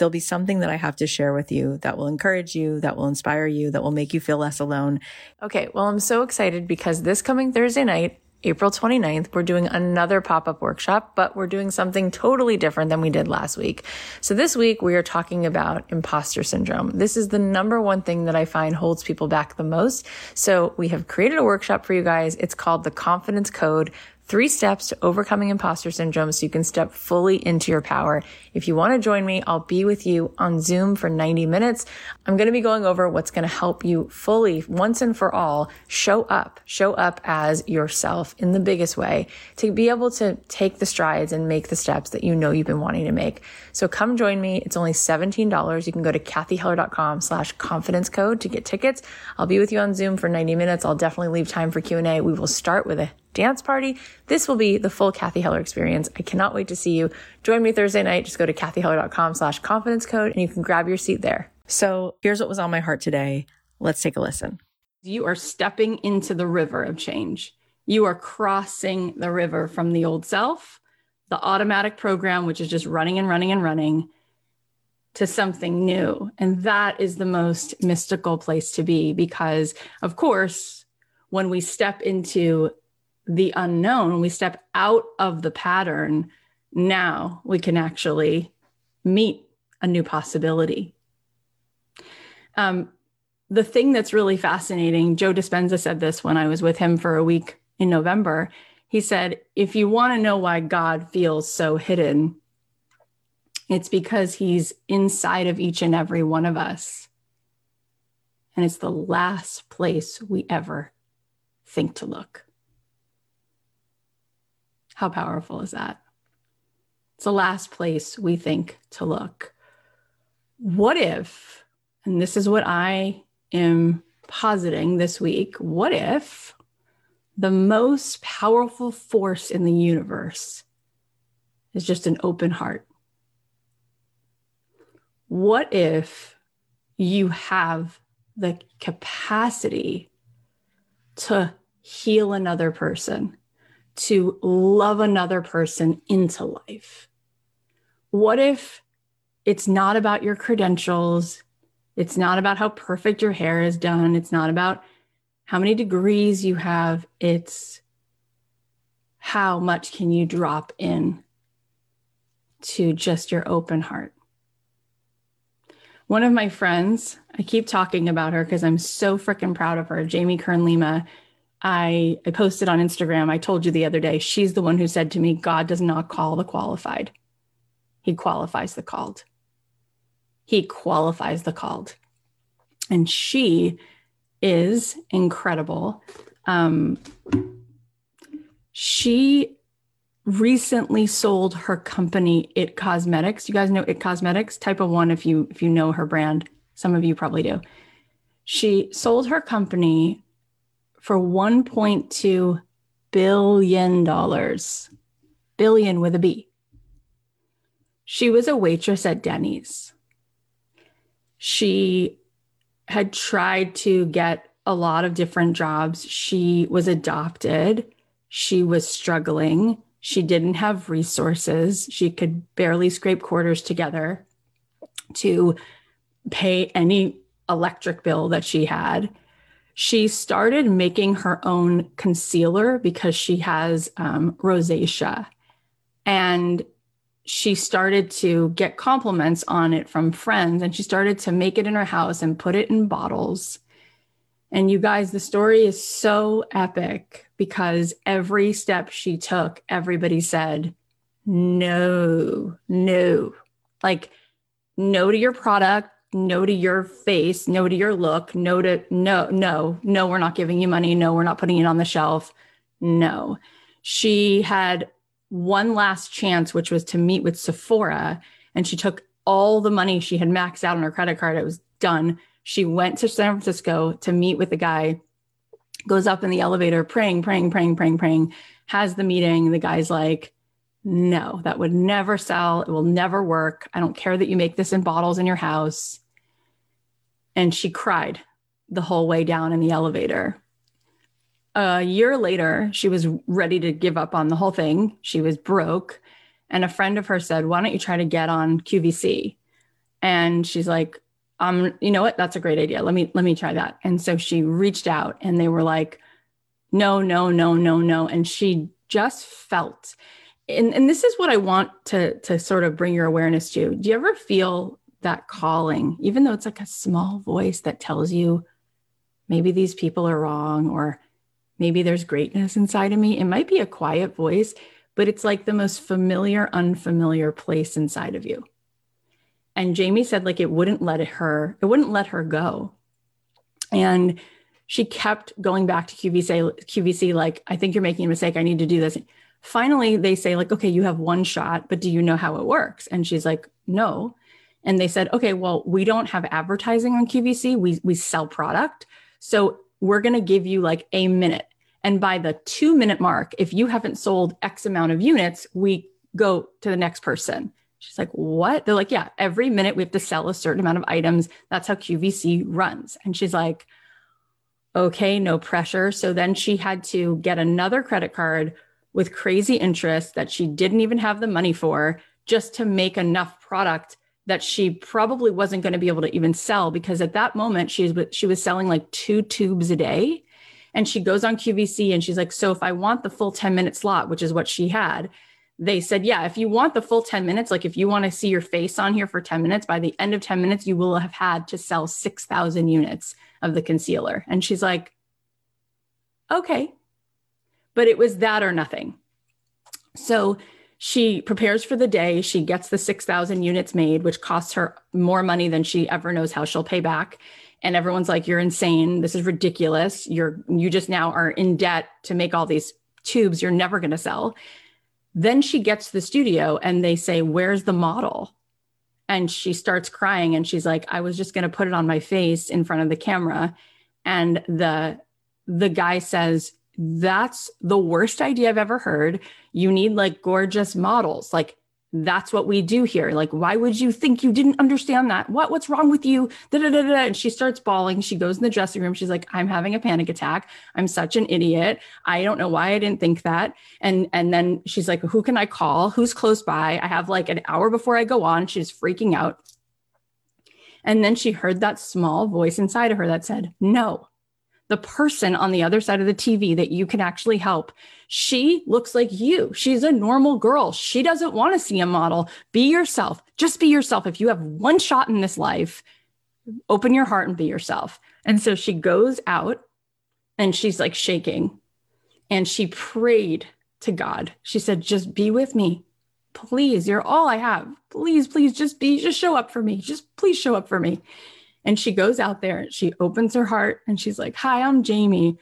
there'll be something that I have to share with you that will encourage you, that will inspire you, that will make you feel less alone. Okay, well, I'm so excited because this coming Thursday night, April 29th, we're doing another pop up workshop, but we're doing something totally different than we did last week. So this week we are talking about imposter syndrome. This is the number one thing that I find holds people back the most. So we have created a workshop for you guys. It's called the confidence code three steps to overcoming imposter syndrome so you can step fully into your power. If you want to join me, I'll be with you on Zoom for 90 minutes. I'm going to be going over what's going to help you fully, once and for all, show up, show up as yourself in the biggest way to be able to take the strides and make the steps that you know you've been wanting to make. So come join me. It's only $17. You can go to cathyheller.com slash confidence code to get tickets. I'll be with you on Zoom for 90 minutes. I'll definitely leave time for Q&A. We will start with a dance party. This will be the full Cathy Heller experience. I cannot wait to see you. Join me Thursday night. Just go to cathyheller.com slash confidence code and you can grab your seat there. So here's what was on my heart today. Let's take a listen. You are stepping into the river of change. You are crossing the river from the old self, the automatic program, which is just running and running and running, to something new. And that is the most mystical place to be because, of course, when we step into the unknown, we step out of the pattern, now we can actually meet a new possibility. Um, the thing that's really fascinating, Joe Dispenza said this when I was with him for a week in November. He said, if you want to know why God feels so hidden, it's because he's inside of each and every one of us. And it's the last place we ever think to look. How powerful is that? It's the last place we think to look. What if, and this is what I am positing this week, what if the most powerful force in the universe is just an open heart? What if you have the capacity to heal another person? To love another person into life? What if it's not about your credentials? It's not about how perfect your hair is done. It's not about how many degrees you have. It's how much can you drop in to just your open heart. One of my friends, I keep talking about her because I'm so freaking proud of her, Jamie Kern Lima. I, I posted on Instagram, I told you the other day, she's the one who said to me, God does not call the qualified. He qualifies the called. He qualifies the called. And she is incredible. Um, she recently sold her company IT Cosmetics you guys know IT Cosmetics type of one if you if you know her brand some of you probably do she sold her company for 1.2 billion dollars. Billion with a B. She was a waitress at Denny's. She had tried to get a lot of different jobs. She was adopted. She was struggling. She didn't have resources. She could barely scrape quarters together to pay any electric bill that she had she started making her own concealer because she has um, rosacea. And she started to get compliments on it from friends and she started to make it in her house and put it in bottles. And you guys, the story is so epic because every step she took, everybody said, no, no. Like, no to your product, no to your face, no to your look, no to no, no, no, we're not giving you money. No, we're not putting it on the shelf. No. She had one last chance, which was to meet with Sephora. And she took all the money she had maxed out on her credit card. It was done. She went to San Francisco to meet with the guy, goes up in the elevator, praying, praying, praying, praying, praying, has the meeting. The guy's like, no, that would never sell. It will never work. I don't care that you make this in bottles in your house. And she cried the whole way down in the elevator. A year later, she was ready to give up on the whole thing. She was broke. And a friend of hers said, Why don't you try to get on QVC? And she's like, um, you know what? That's a great idea. Let me let me try that. And so she reached out and they were like, no, no, no, no, no. And she just felt and, and this is what I want to to sort of bring your awareness to. Do you ever feel that calling, even though it's like a small voice that tells you maybe these people are wrong or maybe there's greatness inside of me? It might be a quiet voice, but it's like the most familiar, unfamiliar place inside of you. And Jamie said, like, it wouldn't let her, it wouldn't let her go. And she kept going back to QVC, QVC, like, I think you're making a mistake. I need to do this finally they say like okay you have one shot but do you know how it works and she's like no and they said okay well we don't have advertising on QVC we we sell product. So we're going to give you like a minute. And by the 2 minute mark if you haven't sold x amount of units we go to the next person. She's like what? They're like yeah every minute we have to sell a certain amount of items. That's how QVC runs. And she's like okay no pressure. So then she had to get another credit card with crazy interest that she didn't even have the money for just to make enough product that she probably wasn't going to be able to even sell because at that moment she was she was selling like two tubes a day. And she goes on QVC and she's like so if I want the full 10 minute slot which is what she had they said yeah if you want the full 10 minutes like if you want to see your face on here for 10 minutes by the end of 10 minutes you will have had to sell 6000 units of the concealer. And she's like okay. But it was that or nothing. So she prepares for the day. She gets the 6,000 units made, which costs her more money than she ever knows how she'll pay back. And everyone's like, you're insane. This is ridiculous. You're, you just now are in debt to make all these tubes you're never going to sell. Then she gets to the studio and they say, Where's the model? And she starts crying and she's like, I was just going to put it on my face in front of the camera. And the, the guy says, that's the worst idea I've ever heard. You need like gorgeous models. Like that's what we do here. Like, why would you think you didn't understand that? What what's wrong with you? Da, da, da, da. And she starts bawling. She goes in the dressing room. She's like, I'm having a panic attack. I'm such an idiot. I don't know why I didn't think that. And and then she's like, who can I call? Who's close by? I have like an hour before I go on. She's freaking out. And then she heard that small voice inside of her that said, No, the person on the other side of the TV that you can actually help. She looks like you. She's a normal girl. She doesn't want to see a model. Be yourself. Just be yourself. If you have one shot in this life, open your heart and be yourself. And so she goes out and she's like shaking and she prayed to God. She said, Just be with me. Please, you're all I have. Please, please, just be, just show up for me. Just please show up for me. And she goes out there, she opens her heart, and she's like, Hi, I'm Jamie.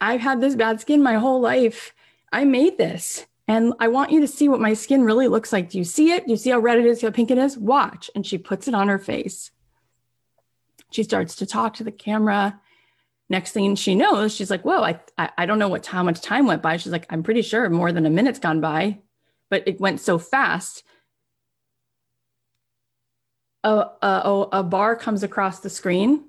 I've had this bad skin my whole life. I made this. And I want you to see what my skin really looks like. Do you see it? Do you see how red it is, how pink it is? Watch. And she puts it on her face. She starts to talk to the camera. Next thing she knows, she's like, Whoa, I, I, I don't know what how much time went by. She's like, I'm pretty sure more than a minute's gone by, but it went so fast a, a, a bar comes across the screen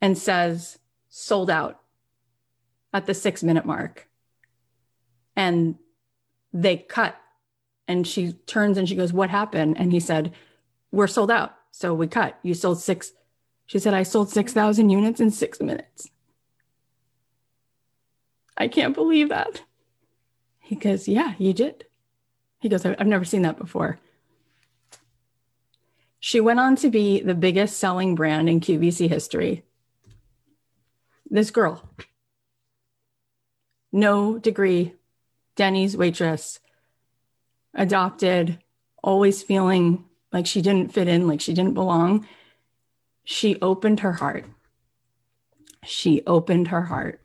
and says sold out at the six minute mark. And they cut. And she turns and she goes, What happened? And he said, We're sold out. So we cut. You sold six. She said, I sold 6,000 units in six minutes. I can't believe that. He goes, Yeah, you did. He goes, I've never seen that before. She went on to be the biggest selling brand in QVC history. This girl, no degree, Denny's waitress, adopted, always feeling like she didn't fit in, like she didn't belong. She opened her heart. She opened her heart.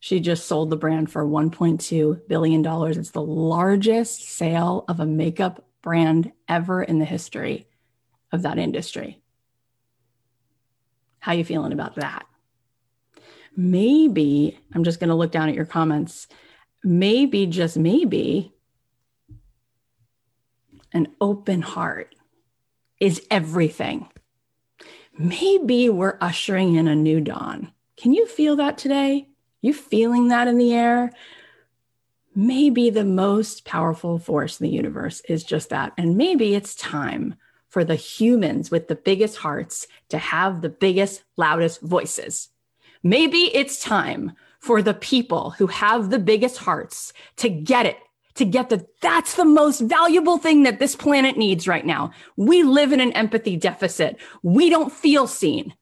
She just sold the brand for $1.2 billion. It's the largest sale of a makeup brand ever in the history of that industry. How you feeling about that? Maybe I'm just going to look down at your comments. Maybe just maybe an open heart is everything. Maybe we're ushering in a new dawn. Can you feel that today? You feeling that in the air? Maybe the most powerful force in the universe is just that. And maybe it's time for the humans with the biggest hearts to have the biggest, loudest voices. Maybe it's time for the people who have the biggest hearts to get it to get that that's the most valuable thing that this planet needs right now. We live in an empathy deficit. We don't feel seen.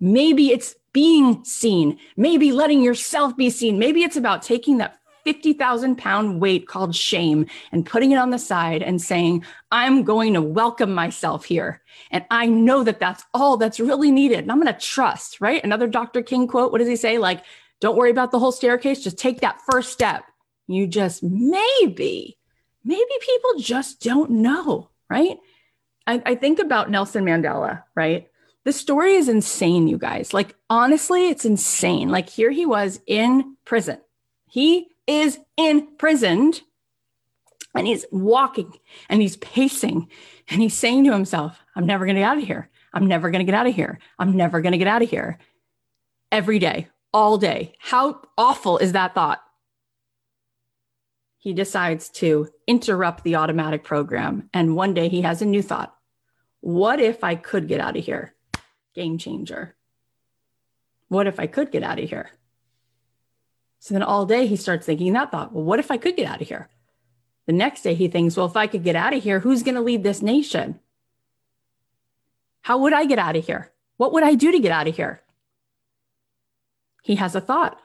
Maybe it's being seen, maybe letting yourself be seen. Maybe it's about taking that 50,000 pound weight called shame and putting it on the side and saying, I'm going to welcome myself here. And I know that that's all that's really needed. And I'm going to trust, right? Another Dr. King quote. What does he say? Like, don't worry about the whole staircase. Just take that first step. You just maybe, maybe people just don't know, right? I, I think about Nelson Mandela, right? The story is insane, you guys. Like, honestly, it's insane. Like, here he was in prison. He is imprisoned and he's walking and he's pacing and he's saying to himself, I'm never going to get out of here. I'm never going to get out of here. I'm never going to get out of here. Every day, all day. How awful is that thought? he decides to interrupt the automatic program. And one day he has a new thought What if I could get out of here? Game changer. What if I could get out of here? So then all day he starts thinking that thought Well, what if I could get out of here? The next day he thinks, Well, if I could get out of here, who's going to lead this nation? How would I get out of here? What would I do to get out of here? He has a thought.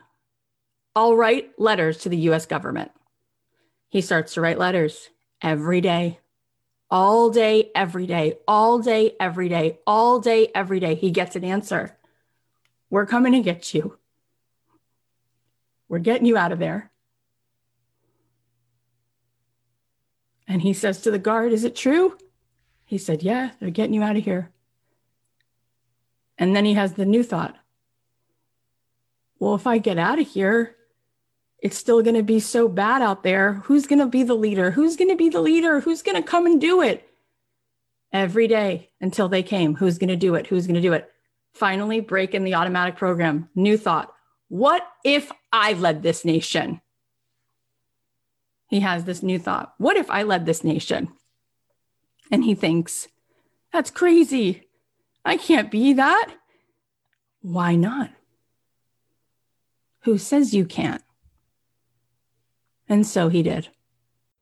I'll write letters to the US government. He starts to write letters every day, all day, every day, all day, every day, all day, every day. He gets an answer. We're coming to get you. We're getting you out of there. And he says to the guard, Is it true? He said, Yeah, they're getting you out of here. And then he has the new thought Well, if I get out of here, it's still going to be so bad out there. Who's going to be the leader? Who's going to be the leader? Who's going to come and do it? Every day until they came. Who's going to do it? Who's going to do it? Finally, break in the automatic program. New thought. What if I led this nation? He has this new thought. What if I led this nation? And he thinks, that's crazy. I can't be that. Why not? Who says you can't? And so he did.